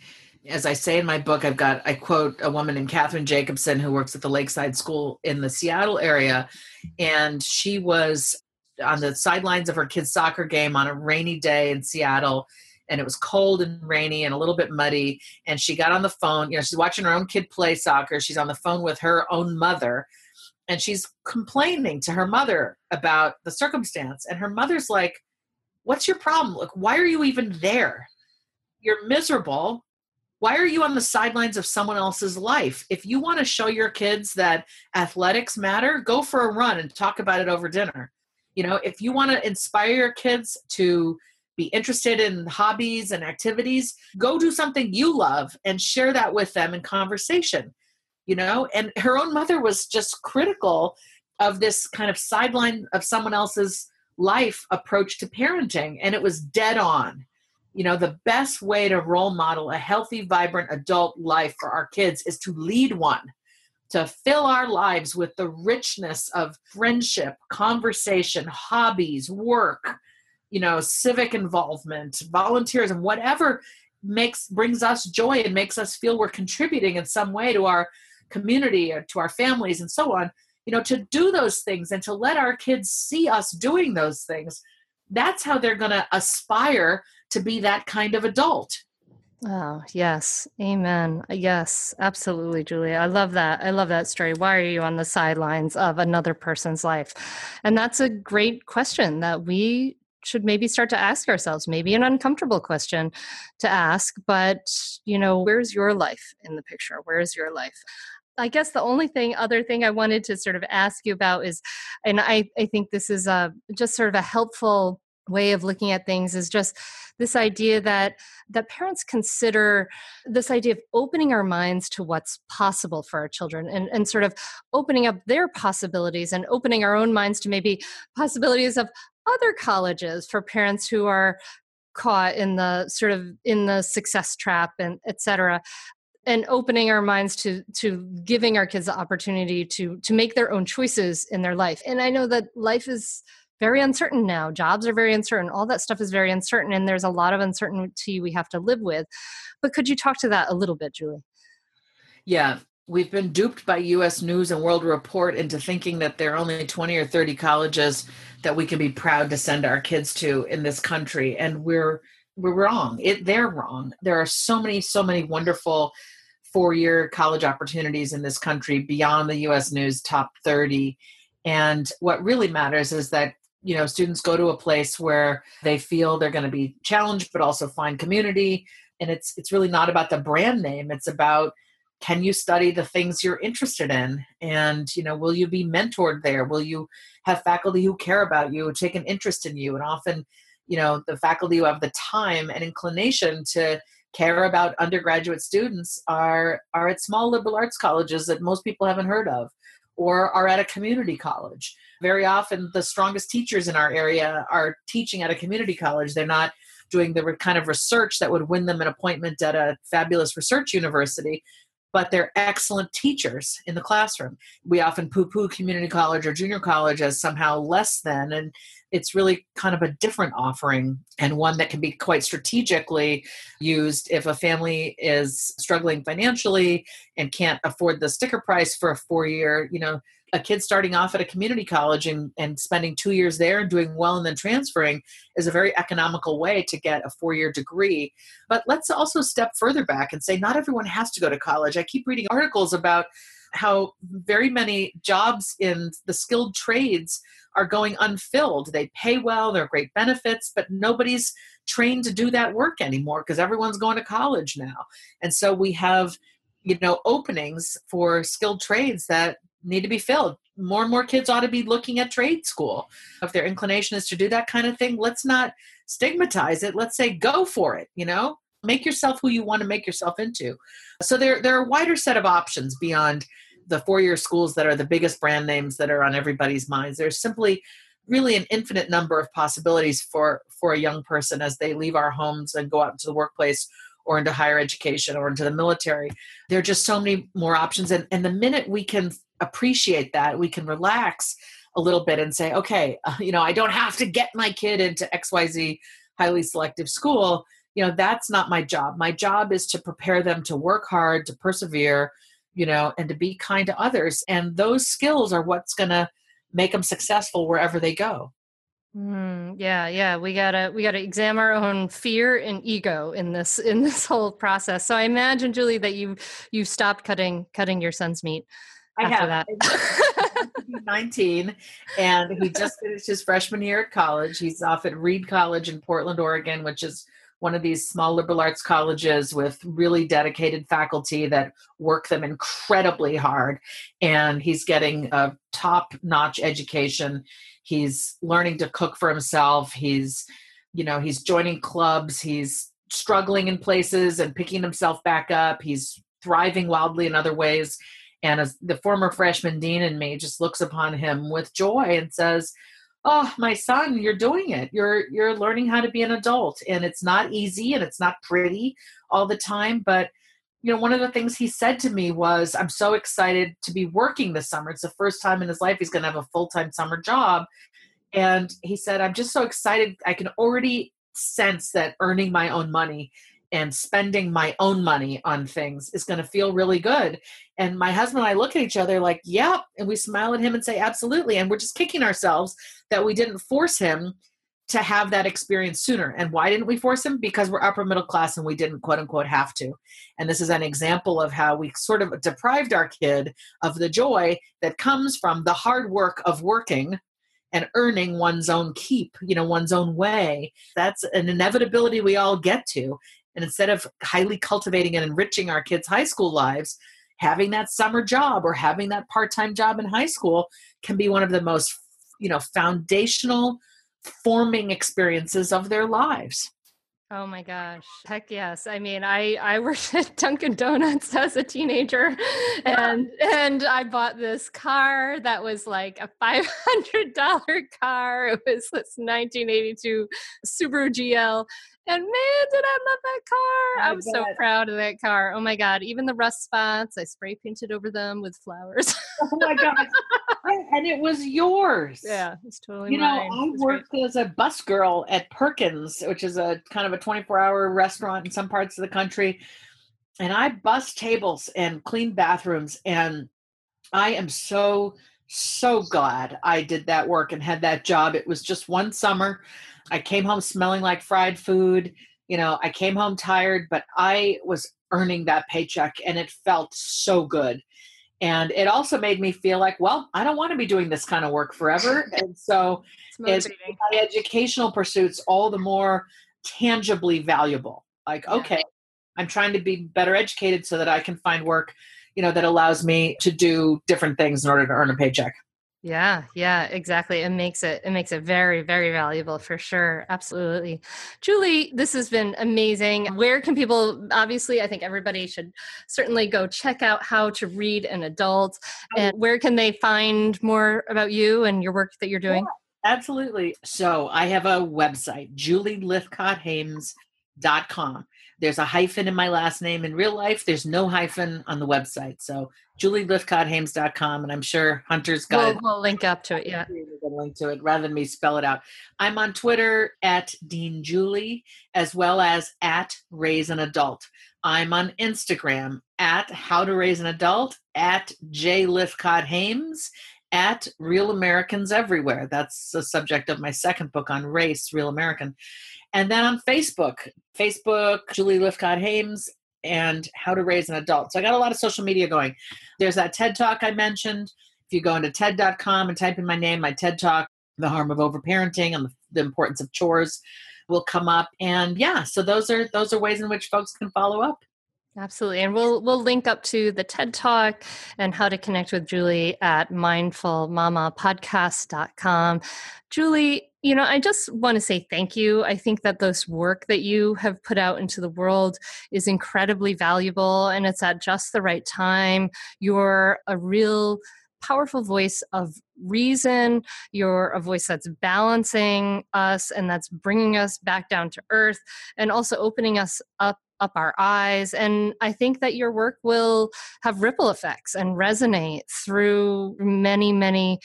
as I say in my book, I've got, I quote a woman named Catherine Jacobson who works at the Lakeside School in the Seattle area. And she was on the sidelines of her kid's soccer game on a rainy day in Seattle. And it was cold and rainy and a little bit muddy. And she got on the phone. You know, she's watching her own kid play soccer. She's on the phone with her own mother. And she's complaining to her mother about the circumstance. And her mother's like, What's your problem? Like, why are you even there? You're miserable why are you on the sidelines of someone else's life? If you want to show your kids that athletics matter, go for a run and talk about it over dinner. You know, if you want to inspire your kids to be interested in hobbies and activities, go do something you love and share that with them in conversation. You know, and her own mother was just critical of this kind of sideline of someone else's life approach to parenting, and it was dead on you know the best way to role model a healthy vibrant adult life for our kids is to lead one to fill our lives with the richness of friendship conversation hobbies work you know civic involvement volunteerism whatever makes brings us joy and makes us feel we're contributing in some way to our community or to our families and so on you know to do those things and to let our kids see us doing those things that's how they're going to aspire to be that kind of adult. Oh, yes. Amen. Yes, absolutely, Julia. I love that. I love that story. Why are you on the sidelines of another person's life? And that's a great question that we should maybe start to ask ourselves maybe an uncomfortable question to ask but you know where's your life in the picture where's your life I guess the only thing, other thing I wanted to sort of ask you about is, and I, I think this is a, just sort of a helpful way of looking at things is just this idea that that parents consider this idea of opening our minds to what's possible for our children and, and sort of opening up their possibilities and opening our own minds to maybe possibilities of other colleges for parents who are caught in the sort of in the success trap and etc and opening our minds to to giving our kids the opportunity to to make their own choices in their life. And i know that life is very uncertain now. Jobs are very uncertain. All that stuff is very uncertain and there's a lot of uncertainty we have to live with. But could you talk to that a little bit julie? Yeah we've been duped by us news and world report into thinking that there are only 20 or 30 colleges that we can be proud to send our kids to in this country and we're we're wrong. It they're wrong. There are so many so many wonderful four year college opportunities in this country beyond the US News top 30. And what really matters is that you know students go to a place where they feel they're going to be challenged but also find community. And it's it's really not about the brand name. It's about can you study the things you're interested in? And you know will you be mentored there? Will you have faculty who care about you take an interest in you? And often you know the faculty who have the time and inclination to care about undergraduate students are are at small liberal arts colleges that most people haven't heard of or are at a community college very often the strongest teachers in our area are teaching at a community college they're not doing the kind of research that would win them an appointment at a fabulous research university but they're excellent teachers in the classroom. We often poo poo community college or junior college as somehow less than, and it's really kind of a different offering and one that can be quite strategically used if a family is struggling financially and can't afford the sticker price for a four year, you know, a kid starting off at a community college and, and spending two years there and doing well and then transferring is a very economical way to get a four year degree. But let's also step further back and say not everyone has to go to college. I keep reading articles about how very many jobs in the skilled trades are going unfilled. They pay well, they're great benefits, but nobody's trained to do that work anymore because everyone's going to college now. And so we have you know openings for skilled trades that need to be filled. More and more kids ought to be looking at trade school. If their inclination is to do that kind of thing, let's not stigmatize it. Let's say go for it, you know? Make yourself who you want to make yourself into. So there there are a wider set of options beyond the four-year schools that are the biggest brand names that are on everybody's minds. There's simply really an infinite number of possibilities for for a young person as they leave our homes and go out into the workplace or into higher education or into the military. There are just so many more options. And, and the minute we can appreciate that, we can relax a little bit and say, okay, uh, you know, I don't have to get my kid into XYZ highly selective school. You know, that's not my job. My job is to prepare them to work hard, to persevere, you know, and to be kind to others. And those skills are what's going to make them successful wherever they go. Mm, yeah, yeah, we gotta we gotta examine our own fear and ego in this in this whole process. So I imagine, Julie, that you you stopped cutting cutting your son's meat. I have. That. 19, and he just finished his freshman year at college. He's off at Reed College in Portland, Oregon, which is one of these small liberal arts colleges with really dedicated faculty that work them incredibly hard. And he's getting a top notch education. He's learning to cook for himself. He's you know he's joining clubs. He's struggling in places and picking himself back up. He's thriving wildly in other ways. And as the former freshman dean in me just looks upon him with joy and says oh my son you're doing it you're you're learning how to be an adult and it's not easy and it's not pretty all the time but you know, one of the things he said to me was, I'm so excited to be working this summer. It's the first time in his life he's going to have a full time summer job. And he said, I'm just so excited. I can already sense that earning my own money and spending my own money on things is going to feel really good. And my husband and I look at each other like, yep. And we smile at him and say, absolutely. And we're just kicking ourselves that we didn't force him to have that experience sooner. And why didn't we force him? Because we're upper middle class and we didn't quote unquote have to. And this is an example of how we sort of deprived our kid of the joy that comes from the hard work of working and earning one's own keep, you know, one's own way. That's an inevitability we all get to. And instead of highly cultivating and enriching our kids' high school lives, having that summer job or having that part-time job in high school can be one of the most, you know, foundational forming experiences of their lives. Oh my gosh. Heck yes. I mean, I I worked at Dunkin Donuts as a teenager and and I bought this car that was like a $500 car. It was this 1982 Subaru GL and man, did I love that car! Oh I, I was bet. so proud of that car. Oh my god, even the rust spots, I spray painted over them with flowers. oh my god! and it was yours. Yeah, it's totally. You mine. know, I worked great. as a bus girl at Perkins, which is a kind of a twenty-four hour restaurant in some parts of the country, and I bus tables and clean bathrooms, and I am so so glad I did that work and had that job. It was just one summer. I came home smelling like fried food. You know, I came home tired, but I was earning that paycheck and it felt so good. And it also made me feel like, well, I don't want to be doing this kind of work forever. And so it's, my educational pursuits all the more tangibly valuable. Like, yeah. okay, I'm trying to be better educated so that I can find work, you know, that allows me to do different things in order to earn a paycheck. Yeah, yeah, exactly. It makes it it makes it very very valuable for sure. Absolutely. Julie, this has been amazing. Where can people obviously I think everybody should certainly go check out How to Raise an Adult and where can they find more about you and your work that you're doing? Yeah, absolutely. So, I have a website, julielythcott-haims.com. There's a hyphen in my last name. In real life, there's no hyphen on the website. So julielythcott-haims.com, and I'm sure Hunter's got we'll, we'll link up to it. Yeah, link to it rather than me spell it out. I'm on Twitter at Dean Julie as well as at Raise an Adult. I'm on Instagram at How to Raise an Adult at J Lythcott Haims at Real Americans Everywhere. That's the subject of my second book on race, Real American. And then on Facebook, Facebook, Julie Lythcott Haims, and How to Raise an Adult. So I got a lot of social media going. There's that TED Talk I mentioned. If you go into TED.com and type in my name, my TED Talk, The Harm of Overparenting and the Importance of Chores will come up. And yeah, so those are those are ways in which folks can follow up. Absolutely. And we'll we'll link up to the TED Talk and how to connect with Julie at mindfulmamapodcast.com. Julie, you know, I just want to say thank you. I think that this work that you have put out into the world is incredibly valuable and it's at just the right time. You're a real powerful voice of reason. You're a voice that's balancing us and that's bringing us back down to earth and also opening us up up our eyes and i think that your work will have ripple effects and resonate through many many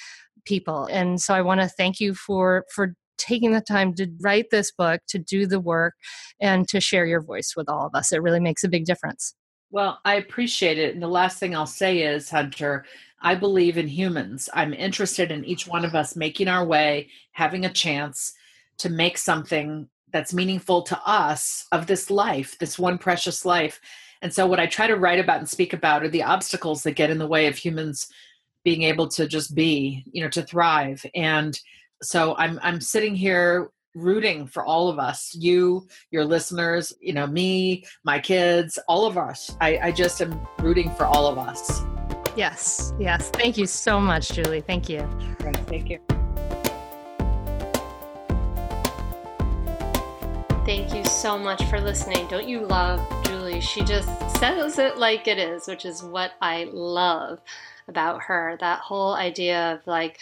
people and so i want to thank you for for taking the time to write this book to do the work and to share your voice with all of us it really makes a big difference well i appreciate it and the last thing i'll say is hunter I believe in humans. I'm interested in each one of us making our way, having a chance to make something that's meaningful to us of this life, this one precious life. And so, what I try to write about and speak about are the obstacles that get in the way of humans being able to just be, you know, to thrive. And so, I'm I'm sitting here rooting for all of us you your listeners you know me my kids all of us i, I just am rooting for all of us Yes, yes. Thank you so much, Julie. Thank you. Thank you. Thank you so much for listening. Don't you love Julie? She just says it like it is, which is what I love about her. That whole idea of like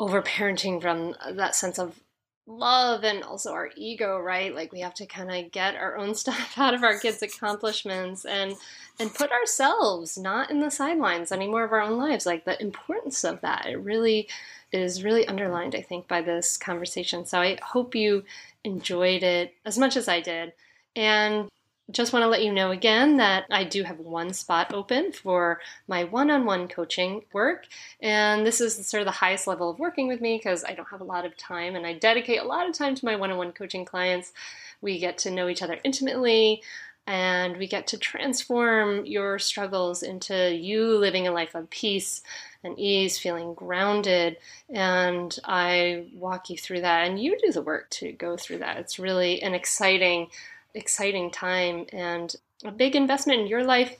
overparenting from that sense of love and also our ego, right? Like we have to kind of get our own stuff out of our kids' accomplishments and and put ourselves not in the sidelines anymore of our own lives. Like the importance of that, it really is really underlined, I think, by this conversation. So I hope you enjoyed it as much as I did. And just want to let you know again that I do have one spot open for my one on one coaching work. And this is sort of the highest level of working with me because I don't have a lot of time and I dedicate a lot of time to my one on one coaching clients. We get to know each other intimately and we get to transform your struggles into you living a life of peace and ease, feeling grounded. And I walk you through that, and you do the work to go through that. It's really an exciting exciting time and a big investment in your life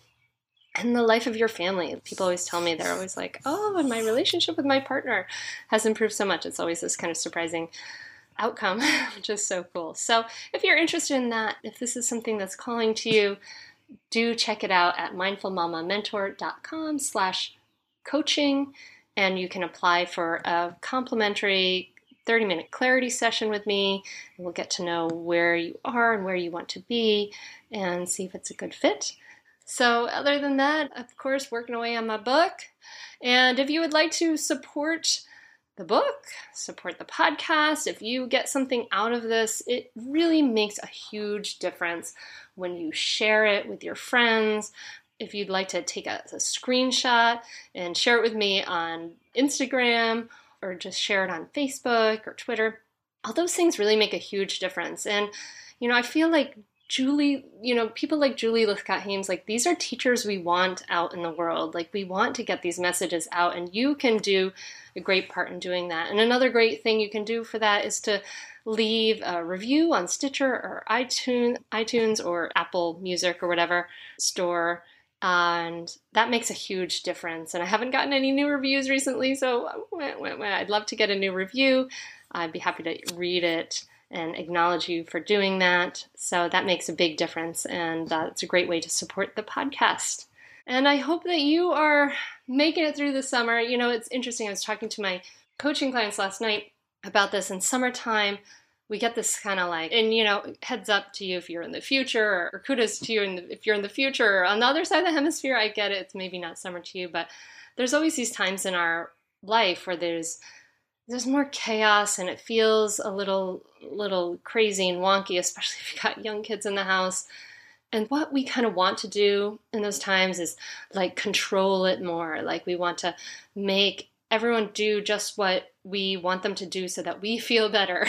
and the life of your family. People always tell me they're always like, "Oh, and my relationship with my partner has improved so much." It's always this kind of surprising outcome, which is so cool. So, if you're interested in that, if this is something that's calling to you, do check it out at mindfulmamamentor.com/coaching and you can apply for a complimentary 30 minute clarity session with me. And we'll get to know where you are and where you want to be and see if it's a good fit. So, other than that, of course, working away on my book. And if you would like to support the book, support the podcast, if you get something out of this, it really makes a huge difference when you share it with your friends. If you'd like to take a, a screenshot and share it with me on Instagram or just share it on Facebook or Twitter. All those things really make a huge difference. And, you know, I feel like Julie, you know, people like Julie Lythcott Haims, like these are teachers we want out in the world. Like we want to get these messages out, and you can do a great part in doing that. And another great thing you can do for that is to leave a review on Stitcher or iTunes, iTunes or Apple Music or whatever store. And that makes a huge difference. And I haven't gotten any new reviews recently, so I'd love to get a new review. I'd be happy to read it and acknowledge you for doing that. So that makes a big difference, and that's a great way to support the podcast. And I hope that you are making it through the summer. You know, it's interesting. I was talking to my coaching clients last night about this. In summertime, we get this kind of like, and you know, heads up to you if you're in the future, or kudos to you the, if you're in the future. On the other side of the hemisphere, I get it. It's maybe not summer to you, but there's always these times in our life where there's there's more chaos and it feels a little little crazy and wonky, especially if you've got young kids in the house. And what we kind of want to do in those times is like control it more. Like we want to make everyone do just what we want them to do so that we feel better.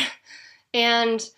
and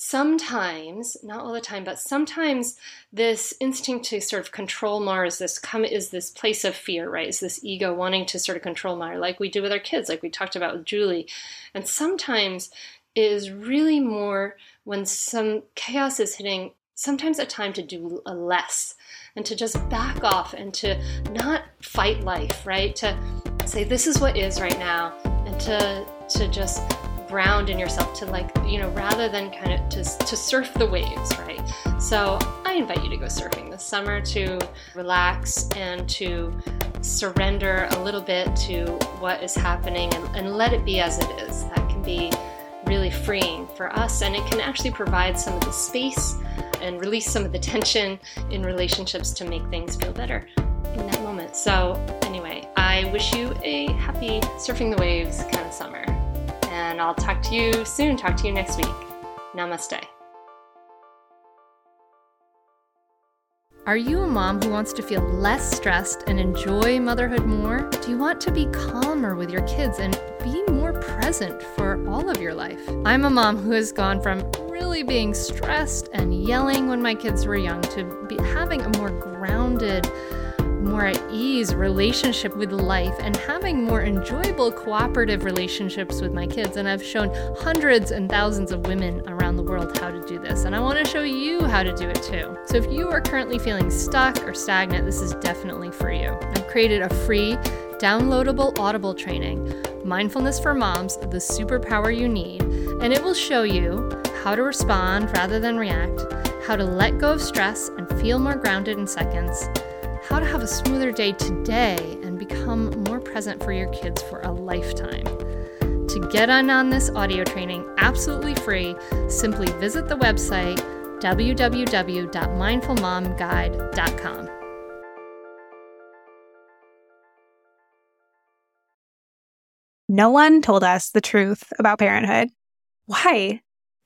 sometimes not all the time but sometimes this instinct to sort of control more is this come is this place of fear right is this ego wanting to sort of control more like we do with our kids like we talked about with julie and sometimes is really more when some chaos is hitting sometimes a time to do a less and to just back off and to not fight life right? To say this is what is right now and to to just ground in yourself to like you know rather than kind of to, to surf the waves right? So i invite you to go surfing this summer to relax and to surrender a little bit to what is happening and, and let it be as it is. That can be really freeing for us and it can actually provide some of the space and release some of the tension in relationships to make things feel better in that moment so anyway i wish you a happy surfing the waves kind of summer and I'll talk to you soon. Talk to you next week. Namaste. Are you a mom who wants to feel less stressed and enjoy motherhood more? Do you want to be calmer with your kids and be more present for all of your life? I'm a mom who has gone from really being stressed and yelling when my kids were young to having a more grounded, more at ease relationship with life and having more enjoyable cooperative relationships with my kids. And I've shown hundreds and thousands of women around the world how to do this. And I want to show you how to do it too. So if you are currently feeling stuck or stagnant, this is definitely for you. I've created a free, downloadable Audible training, Mindfulness for Moms, the superpower you need. And it will show you how to respond rather than react, how to let go of stress and feel more grounded in seconds how to have a smoother day today and become more present for your kids for a lifetime. To get on on this audio training absolutely free, simply visit the website www.mindfulmomguide.com. No one told us the truth about parenthood. Why?